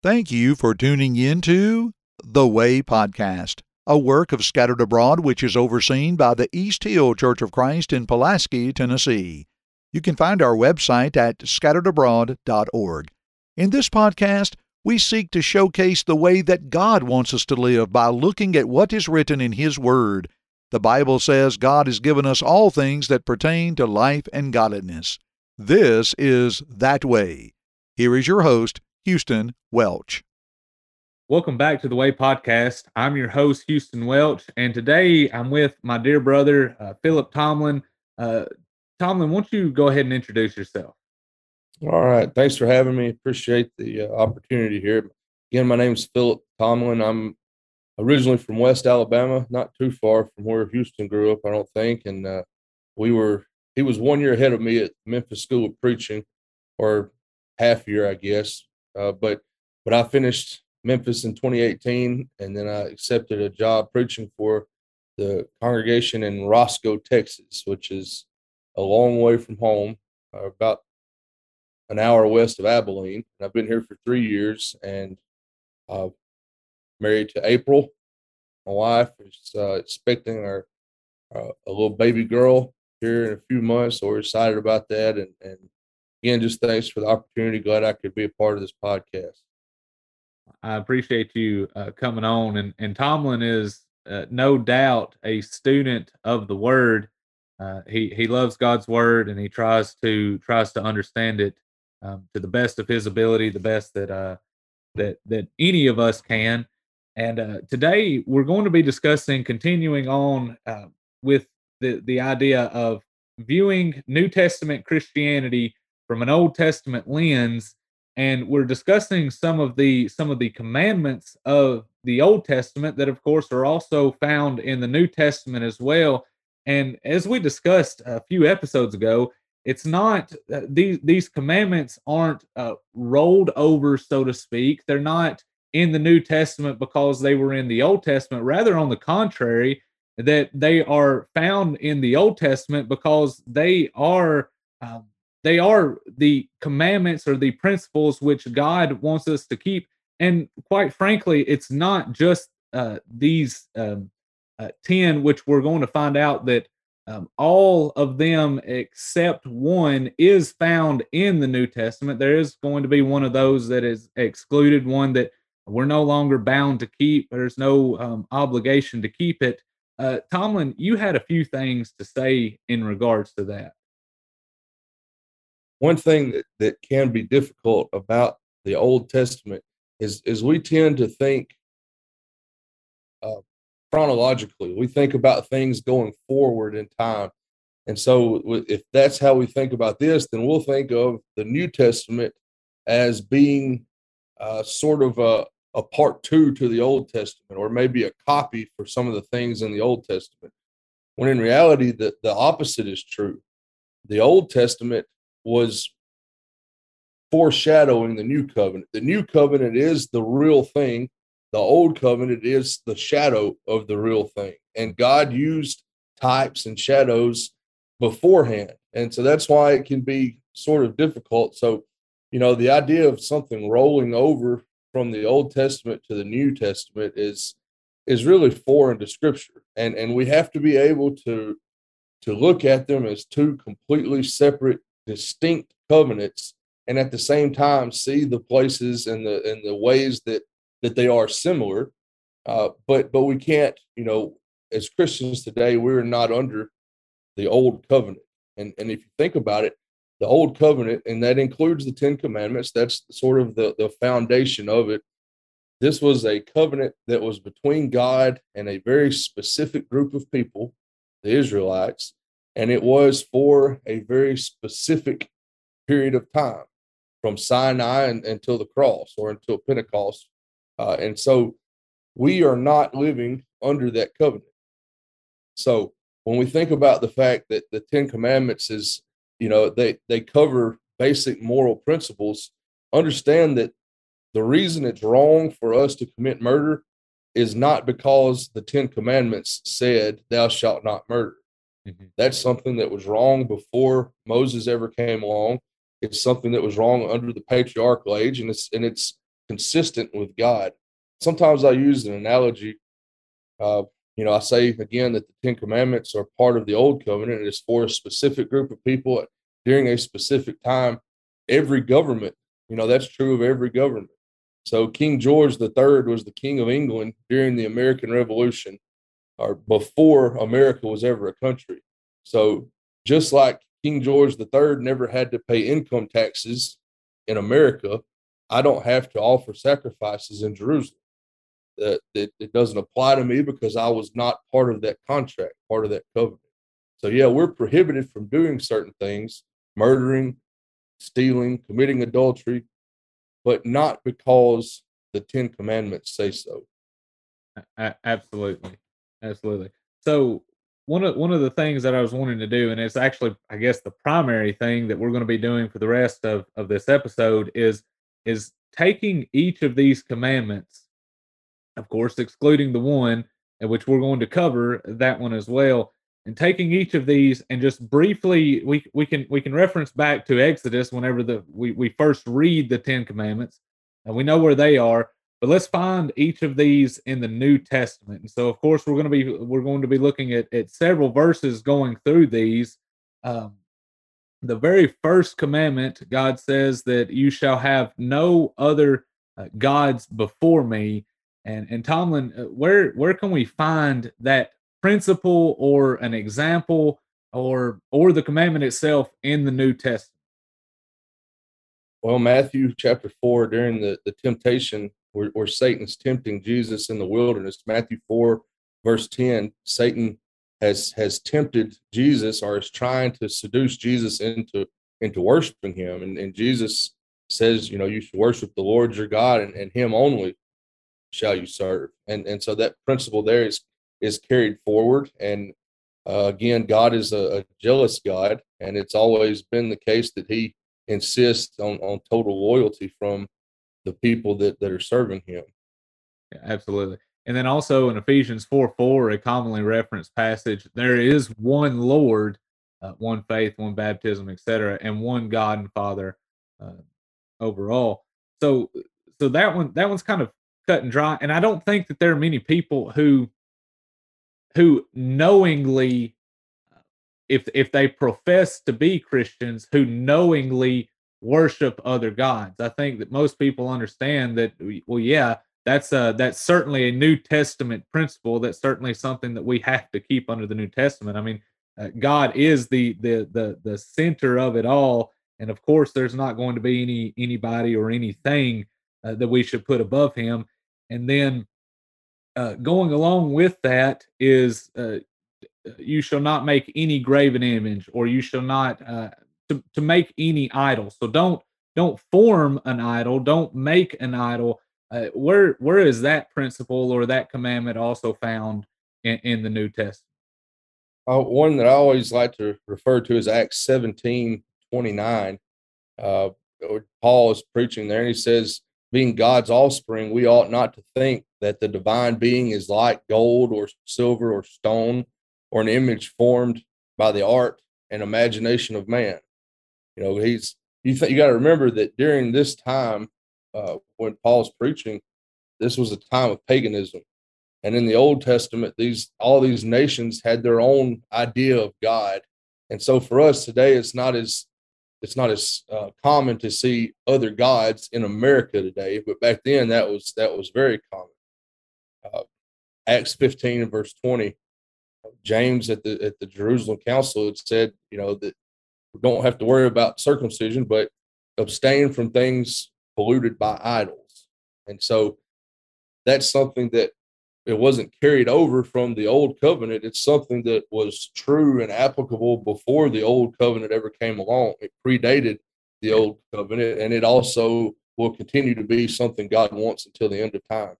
Thank you for tuning in to The Way Podcast, a work of Scattered Abroad which is overseen by the East Hill Church of Christ in Pulaski, Tennessee. You can find our website at scatteredabroad.org. In this podcast, we seek to showcase the way that God wants us to live by looking at what is written in His Word. The Bible says God has given us all things that pertain to life and godliness. This is That Way. Here is your host, Houston Welch. Welcome back to the Way Podcast. I'm your host, Houston Welch, and today I'm with my dear brother, uh, Philip Tomlin. Uh, Tomlin, won't you go ahead and introduce yourself? All right. Thanks for having me. Appreciate the uh, opportunity here. Again, my name is Philip Tomlin. I'm originally from West Alabama, not too far from where Houston grew up, I don't think. And uh, we were, he was one year ahead of me at Memphis School of Preaching, or half year, I guess. Uh, but but I finished Memphis in 2018, and then I accepted a job preaching for the congregation in Roscoe, Texas, which is a long way from home, uh, about an hour west of Abilene. And I've been here for three years, and uh, married to April. My wife is uh, expecting our uh, a little baby girl here in a few months, so we're excited about that. And, and again, just thanks for the opportunity. Glad I could be a part of this podcast. I appreciate you uh, coming on. And, and Tomlin is uh, no doubt a student of the Word. Uh, he he loves God's Word and he tries to tries to understand it um, to the best of his ability, the best that uh, that that any of us can. And uh, today we're going to be discussing, continuing on uh, with the the idea of viewing New Testament Christianity from an Old Testament lens, and we're discussing some of the some of the commandments of the Old Testament that, of course, are also found in the New Testament as well. And as we discussed a few episodes ago, it's not uh, these these commandments aren't uh, rolled over, so to speak. They're not in the New Testament because they were in the Old Testament. Rather, on the contrary, that they are found in the Old Testament because they are um, they are the commandments or the principles which God wants us to keep. And quite frankly, it's not just uh, these um, uh, 10, which we're going to find out that um, all of them except one is found in the New Testament. There is going to be one of those that is excluded, one that we're no longer bound to keep. There's no um, obligation to keep it. Uh, Tomlin, you had a few things to say in regards to that one thing that, that can be difficult about the Old Testament is is we tend to think uh, chronologically. We think about things going forward in time, and so if that's how we think about this, then we'll think of the New Testament as being uh, sort of a, a part two to the Old Testament, or maybe a copy for some of the things in the Old Testament. When in reality, the, the opposite is true. The Old Testament was foreshadowing the new covenant. The new covenant is the real thing. The old covenant is the shadow of the real thing. And God used types and shadows beforehand. And so that's why it can be sort of difficult. So, you know, the idea of something rolling over from the Old Testament to the New Testament is is really foreign to scripture. And and we have to be able to to look at them as two completely separate distinct covenants and at the same time see the places and the and the ways that that they are similar. Uh, but but we can't you know as christians today we're not under the old covenant. And and if you think about it the old covenant and that includes the 10 commandments that's sort of the the foundation of it. This was a covenant that was between god and a very specific group of people the israelites and it was for a very specific period of time from Sinai and, until the cross or until Pentecost. Uh, and so we are not living under that covenant. So when we think about the fact that the Ten Commandments is, you know, they, they cover basic moral principles, understand that the reason it's wrong for us to commit murder is not because the Ten Commandments said, Thou shalt not murder. Mm-hmm. That's something that was wrong before Moses ever came along. It's something that was wrong under the patriarchal age, and it's and it's consistent with God. Sometimes I use an analogy. Uh, you know, I say again that the Ten Commandments are part of the Old Covenant. It is for a specific group of people during a specific time. Every government, you know, that's true of every government. So King George III was the King of England during the American Revolution, or before America was ever a country. So just like King George III never had to pay income taxes in America, I don't have to offer sacrifices in Jerusalem. That, that it doesn't apply to me because I was not part of that contract, part of that covenant. So yeah, we're prohibited from doing certain things, murdering, stealing, committing adultery, but not because the Ten Commandments say so. Absolutely, absolutely. So one of one of the things that I was wanting to do, and it's actually, I guess, the primary thing that we're going to be doing for the rest of of this episode is is taking each of these commandments, of course, excluding the one, uh, which we're going to cover that one as well, and taking each of these and just briefly we we can we can reference back to Exodus whenever the we, we first read the Ten Commandments and we know where they are. But let's find each of these in the New Testament. And so of course we're going to be we're going to be looking at, at several verses going through these. Um, the very first commandment, God says that you shall have no other uh, gods before me. And and Tomlin, uh, where where can we find that principle or an example or or the commandment itself in the New Testament? Well, Matthew chapter four, during the, the temptation where, where Satan's tempting Jesus in the wilderness, Matthew four, verse 10, Satan has has tempted Jesus or is trying to seduce Jesus into into worshiping him. And, and Jesus says, you know, you should worship the Lord your God and, and him only shall you serve. And and so that principle there is is carried forward. And uh, again, God is a, a, jealous God, and it's always been the case that He insists on, on total loyalty from the people that, that are serving Him. Yeah, absolutely. And then also in Ephesians 4 4, a commonly referenced passage, there is one Lord, uh, one faith, one baptism, etc., and one God and Father uh, overall. So, so that one, that one's kind of cut and dry. And I don't think that there are many people who who knowingly if if they profess to be Christians who knowingly worship other gods. I think that most people understand that well yeah, that's uh that's certainly a New Testament principle. That's certainly something that we have to keep under the New Testament. I mean, uh, God is the the the the center of it all, and of course, there's not going to be any anybody or anything uh, that we should put above Him. And then uh, going along with that is uh, you shall not make any graven image or you shall not uh, to, to make any idol. So don't don't form an idol. Don't make an idol. Uh, where where is that principle or that commandment also found in, in the new testament? Uh, one that i always like to refer to is acts 17 29 uh, paul is preaching there and he says being god's offspring we ought not to think that the divine being is like gold or silver or stone or an image formed by the art and imagination of man. You know, he's you th- you got to remember that during this time uh, when Paul's preaching, this was a time of paganism, and in the Old Testament, these all these nations had their own idea of God, and so for us today, it's not as it's not as uh, common to see other gods in America today, but back then that was that was very common uh, Acts 15 and verse 20. James at the at the Jerusalem Council had said, you know, that don't have to worry about circumcision, but abstain from things polluted by idols. And so that's something that it wasn't carried over from the old covenant. It's something that was true and applicable before the old covenant ever came along. It predated the old covenant, and it also will continue to be something God wants until the end of time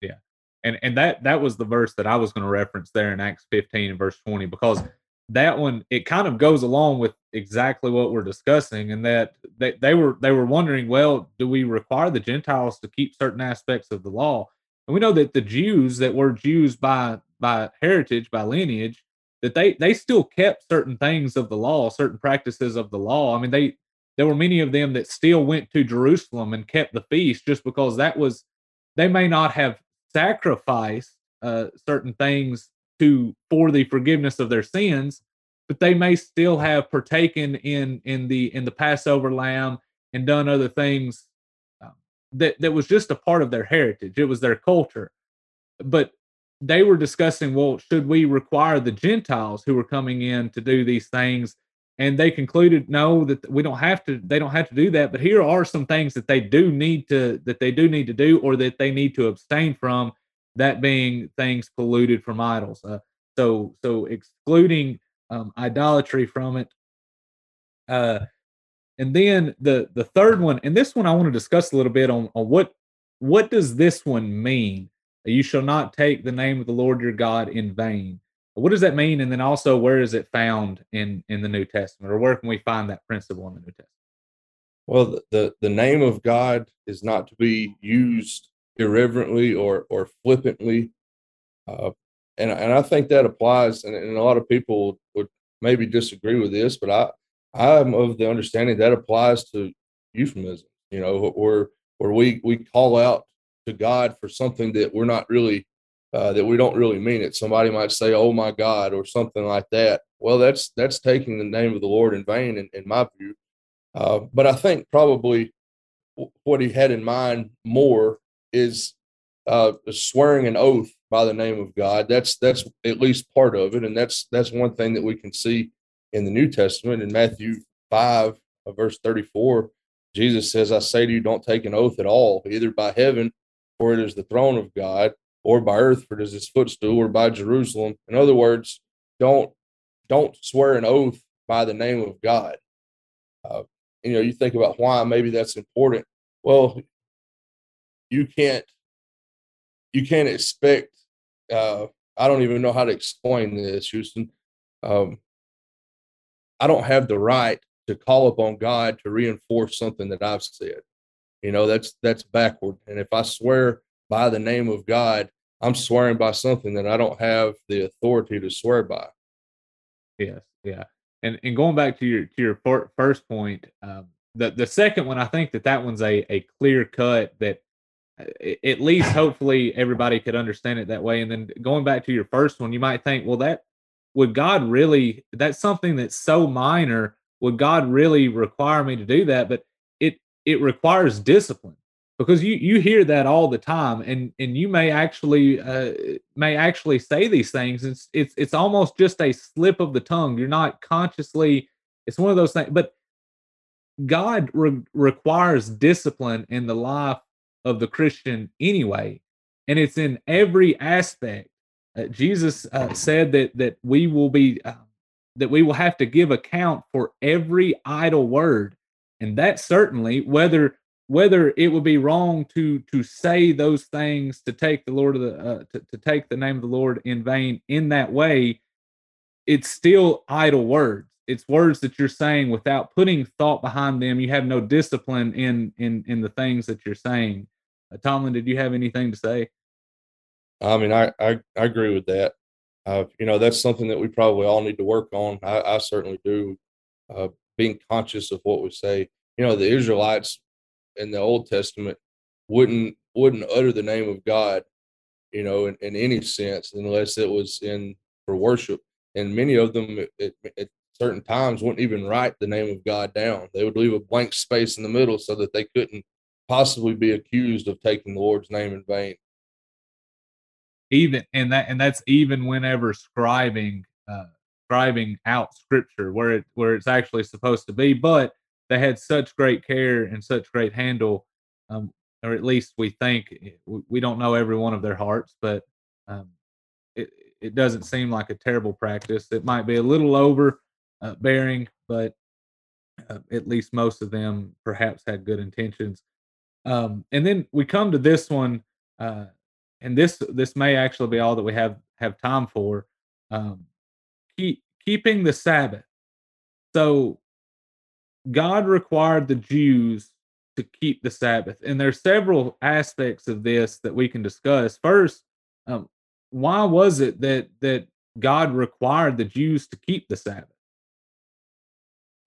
Yeah. and and that that was the verse that I was going to reference there in Acts 15 and verse 20 because that one it kind of goes along with exactly what we're discussing and that they, they were they were wondering well do we require the gentiles to keep certain aspects of the law? And we know that the jews that were jews by by heritage by lineage that they they still kept certain things of the law certain practices of the law. I mean they there were many of them that still went to Jerusalem and kept the feast just because that was they may not have sacrificed uh, certain things to for the forgiveness of their sins, but they may still have partaken in in the in the Passover lamb and done other things um, that that was just a part of their heritage. It was their culture, but they were discussing, well, should we require the Gentiles who were coming in to do these things? And they concluded, no, that we don't have to. They don't have to do that. But here are some things that they do need to that they do need to do, or that they need to abstain from. That being things polluted from idols. Uh, so so excluding um, idolatry from it. Uh, and then the the third one, and this one I want to discuss a little bit on on what what does this one mean? You shall not take the name of the Lord your God in vain. What does that mean? And then also, where is it found in in the New Testament, or where can we find that principle in the New Testament? Well, the the, name of God is not to be used irreverently or or flippantly. Uh, and and I think that applies. And, and a lot of people would maybe disagree with this, but I I'm of the understanding that applies to euphemism. You know, where where we we call out to God for something that we're not really uh, that we don't really mean it. Somebody might say, "Oh my God," or something like that. Well, that's that's taking the name of the Lord in vain, in, in my view. Uh, but I think probably what he had in mind more is uh, swearing an oath by the name of God. That's that's at least part of it, and that's that's one thing that we can see in the New Testament in Matthew five, uh, verse thirty-four. Jesus says, "I say to you, don't take an oath at all, either by heaven, for it is the throne of God, or by earth, for it is His footstool, or by Jerusalem." In other words, don't don't swear an oath by the name of God. Uh, you know, you think about why maybe that's important. Well, you can't you can't expect uh, I don't even know how to explain this, Houston. Um, I don't have the right to call upon God to reinforce something that I've said. You know, that's that's backward. And if I swear by the name of God, I'm swearing by something that I don't have the authority to swear by. Yes, yeah. And and going back to your to your first point, um, the the second one, I think that that one's a a clear cut that at least hopefully everybody could understand it that way. And then going back to your first one, you might think, well, that would God really, that's something that's so minor. Would God really require me to do that? But it, it requires discipline because you, you hear that all the time and, and you may actually, uh, may actually say these things. It's, it's, it's almost just a slip of the tongue. You're not consciously, it's one of those things, but God re- requires discipline in the life of the Christian anyway. And it's in every aspect. Uh, Jesus uh, said that that we will be uh, that we will have to give account for every idle word, and that certainly whether whether it would be wrong to to say those things to take the Lord of the uh, to, to take the name of the Lord in vain in that way, it's still idle words. It's words that you're saying without putting thought behind them. You have no discipline in in in the things that you're saying. Uh, Tomlin, did you have anything to say? I mean, I I, I agree with that. Uh, you know, that's something that we probably all need to work on. I, I certainly do. Uh, being conscious of what we say. You know, the Israelites in the Old Testament wouldn't wouldn't utter the name of God, you know, in, in any sense unless it was in for worship. And many of them at, at certain times wouldn't even write the name of God down. They would leave a blank space in the middle so that they couldn't possibly be accused of taking the Lord's name in vain. Even and that and that's even whenever scribing uh scribing out scripture where it where it's actually supposed to be, but they had such great care and such great handle, um, or at least we think we don't know every one of their hearts, but um, it it doesn't seem like a terrible practice. It might be a little over uh, bearing, but uh, at least most of them perhaps had good intentions. Um, and then we come to this one, uh, and this this may actually be all that we have have time for. Um, keep, keeping the Sabbath. So God required the Jews to keep the Sabbath, and there's several aspects of this that we can discuss. First, um, why was it that that God required the Jews to keep the Sabbath?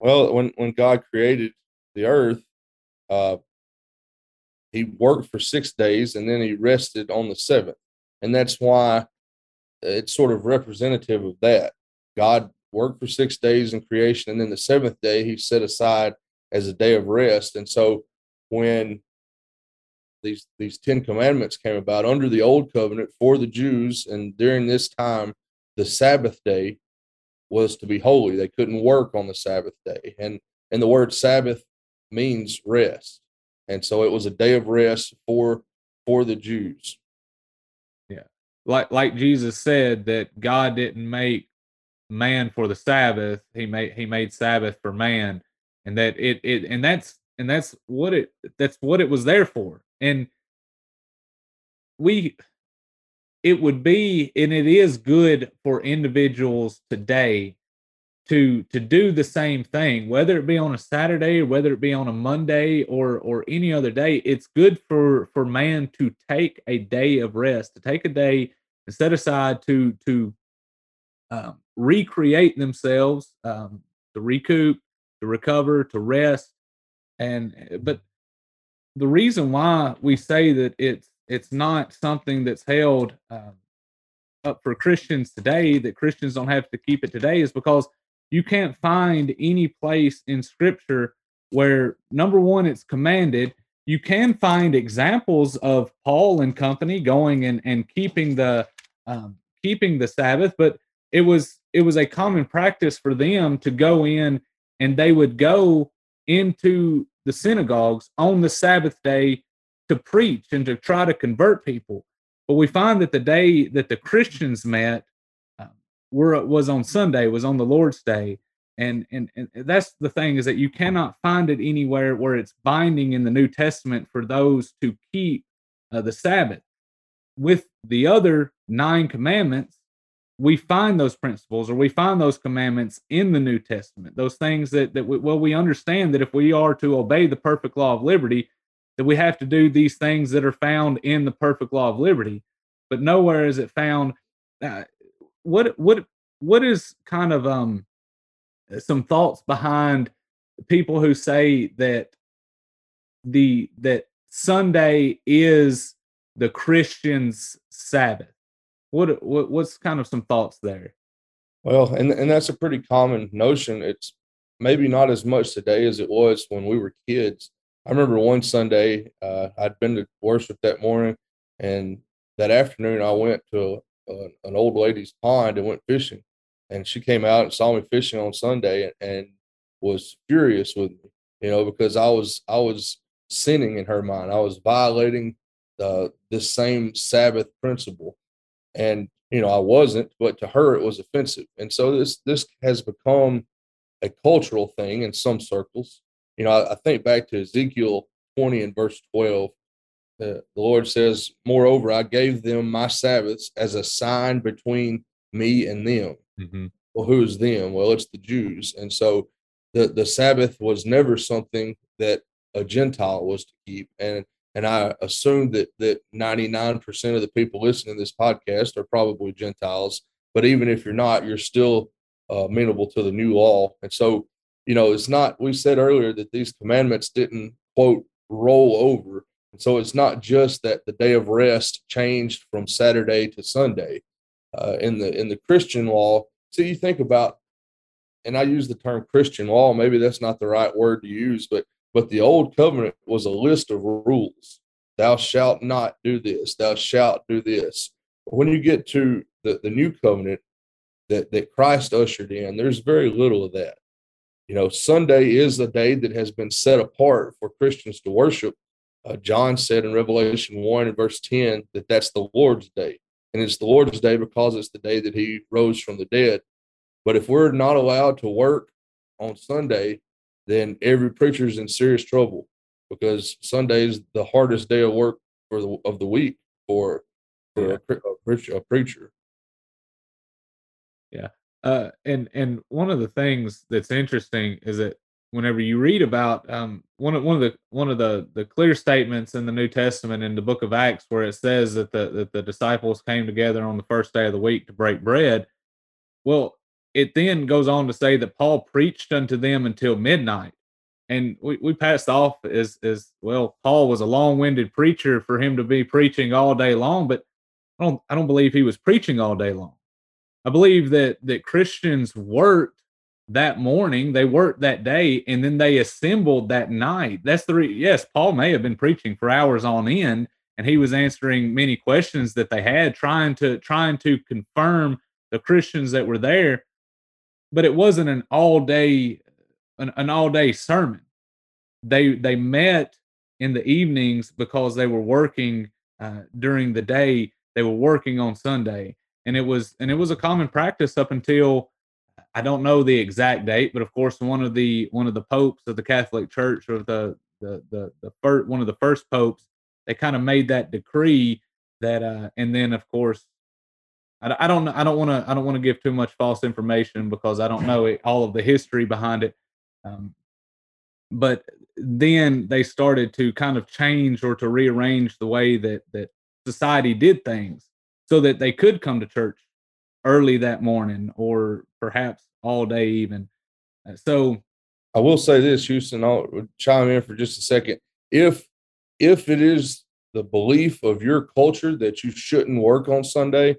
Well, when when God created the earth, uh, he worked for six days and then he rested on the seventh. And that's why it's sort of representative of that. God worked for six days in creation, and then the seventh day he set aside as a day of rest. And so when these these Ten Commandments came about under the old covenant for the Jews, and during this time, the Sabbath day was to be holy. They couldn't work on the Sabbath day. And and the word Sabbath means rest. And so it was a day of rest for for the Jews. Yeah. Like like Jesus said that God didn't make man for the Sabbath. He made he made Sabbath for man. And that it it and that's and that's what it that's what it was there for. And we it would be and it is good for individuals today to to do the same thing whether it be on a saturday or whether it be on a monday or or any other day. It's good for for man to take a day of rest to take a day and set aside to to um, recreate themselves um, to recoup to recover to rest. And but the reason why we say that it's it's not something that's held um, up for Christians today that Christians don't have to keep it today is because you can't find any place in scripture where number one it's commanded. You can find examples of paul and company going and, and keeping the um, keeping the sabbath but it was it was a common practice for them to go in and they would go into the synagogues on the sabbath day to preach and to try to convert people but we find that the day that the christians met were was on Sunday, was on the Lord's Day. And, and and that's the thing is that you cannot find it anywhere where it's binding in the New Testament for those to keep uh, the Sabbath. With the other nine commandments, we find those principles or we find those commandments in the New Testament. Those things that that we, well we understand that if we are to obey the perfect law of liberty, that we have to do these things that are found in the perfect law of liberty. But nowhere is it found. Uh, what what what is kind of um some thoughts behind people who say that the that Sunday is the Christian's Sabbath. What, what what's kind of some thoughts there? Well, and and that's a pretty common notion. It's maybe not as much today as it was when we were kids. I remember one Sunday uh, I'd been to worship that morning, and that afternoon I went to an old lady's pond and went fishing. And she came out and saw me fishing on Sunday and, and was furious with me, you know, because I was I was sinning in her mind. I was violating the this same Sabbath principle. And you know, I wasn't, but to her it was offensive. And so this this has become a cultural thing in some circles. You know, I, I think back to Ezekiel 20 and verse 12 the, the Lord says, Moreover, I gave them my Sabbaths as a sign between me and them. Mm-hmm. Well, who is them? Well, it's the Jews. And so the, the Sabbath was never something that a Gentile was to keep. And and I assume that that 99% of the people listening to this podcast are probably Gentiles. But even if you're not, you're still uh, amenable to the new law. And so, you know, it's not, we said earlier that these commandments didn't, quote, roll over. And so it's not just that the day of rest changed from Saturday to Sunday. Uh, in the in the Christian law, see, you think about, and I use the term Christian law. Maybe that's not the right word to use, but but the old covenant was a list of rules. Thou shalt not do this. Thou shalt do this. When you get to the, the new covenant that, that Christ ushered in, there's very little of that. You know, Sunday is a day that has been set apart for Christians to worship uh, John said in Revelation 1 and verse 10 that that's the Lord's day. And it's the Lord's day because it's the day that he rose from the dead. But if we're not allowed to work on Sunday, then every preacher is in serious trouble because Sunday is the hardest day of work for the of the week for for yeah. a, a preacher. Yeah. Uh, and and one of the things that's interesting is that whenever you read about um, one of one of the one of the the clear statements in the New Testament in the book of Acts where it says that the that the disciples came together on the first day of the week to break bread. Well, it then goes on to say that Paul preached unto them until midnight. and we, we passed off as as well. Paul was a long winded preacher for him to be preaching all day long, but I don't I don't believe he was preaching all day long. I believe that that Christians worked that morning, they worked that day, and then they assembled that night. That's the re- yes, Paul may have been preaching for hours on end, and he was answering many questions that they had, trying to trying to confirm the Christians that were there. But it wasn't an all day an, an all day sermon. They they met in the evenings because they were working uh, during the day. They were working on Sunday, and it was and it was a common practice up until I don't know the exact date, but of course, one of the one of the popes of the Catholic Church, or the the the the first one of the first popes, they kind of made that decree that, uh, and then of course, I, I don't I don't want to I don't want to give too much false information because I don't know it, all of the history behind it. Um, but then they started to kind of change or to rearrange the way that that society did things so that they could come to church early that morning or perhaps all day even. Uh, so I will say this, Houston, I'll chime in for just a second. If if it is the belief of your culture that you shouldn't work on Sunday,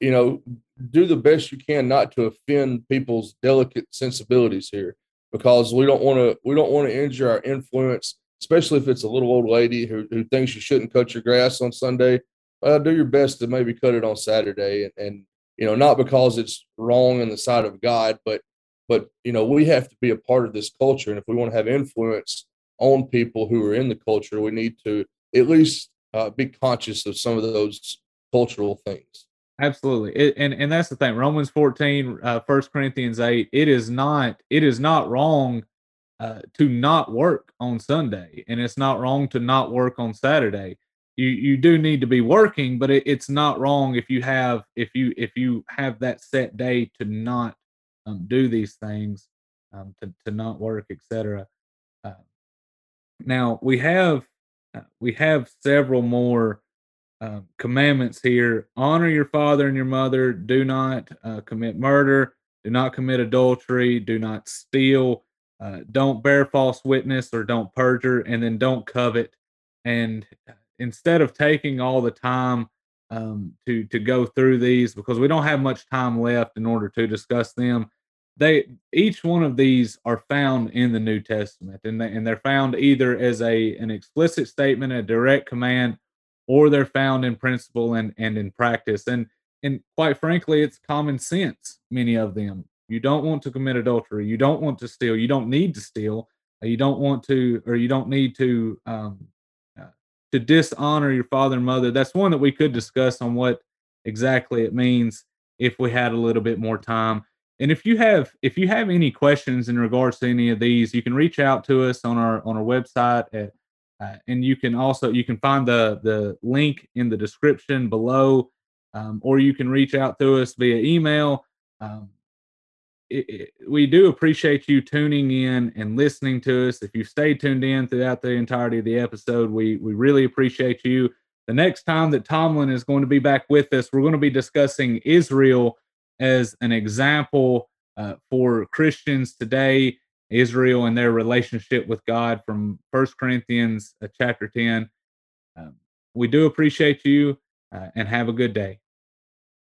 you know, do the best you can not to offend people's delicate sensibilities here because we don't want to we don't want to injure our influence, especially if it's a little old lady who, who thinks you shouldn't cut your grass on Sunday. Do your best to maybe cut it on Saturday and, and you know, not because it's wrong in the sight of God, but but you know, we have to be a part of this culture, and if we want to have influence on people who are in the culture, we need to at least uh, be conscious of some of those cultural things. Absolutely, it, and and that's the thing. Romans fourteen, uh, 1 Corinthians eight. It is not it is not wrong uh, to not work on Sunday, and it's not wrong to not work on Saturday you you do need to be working but it, it's not wrong if you have if you if you have that set day to not um, do these things um, to, to not work etc uh, now we have uh, we have several more uh, commandments here. Honor your father and your mother. Do not uh, commit murder. Do not commit adultery. Do not steal. Uh, don't bear false witness or don't perjure and then don't covet. And instead of taking all the time um, to to go through these because we don't have much time left in order to discuss them. They each one of these are found in the New Testament, and they, and they're found either as a an explicit statement, a direct command, or they're found in principle and and in practice. And and quite frankly, it's common sense. Many of them. You don't want to commit adultery. You don't want to steal. You don't need to steal. You don't want to, or you don't need to um, to dishonor your father and mother. That's one that we could discuss on what exactly it means if we had a little bit more time. And if you have if you have any questions in regards to any of these, you can reach out to us on our on our website at uh, and you can also you can find the the link in the description below um, or you can reach out to us via email um, it, we do appreciate you tuning in and listening to us. If you stay tuned in throughout the entirety of the episode, we we really appreciate you. The next time that Tomlin is going to be back with us, we're going to be discussing Israel as an example uh, for Christians today. Israel and their relationship with God from First Corinthians uh, chapter ten. Um, we do appreciate you uh, and have a good day.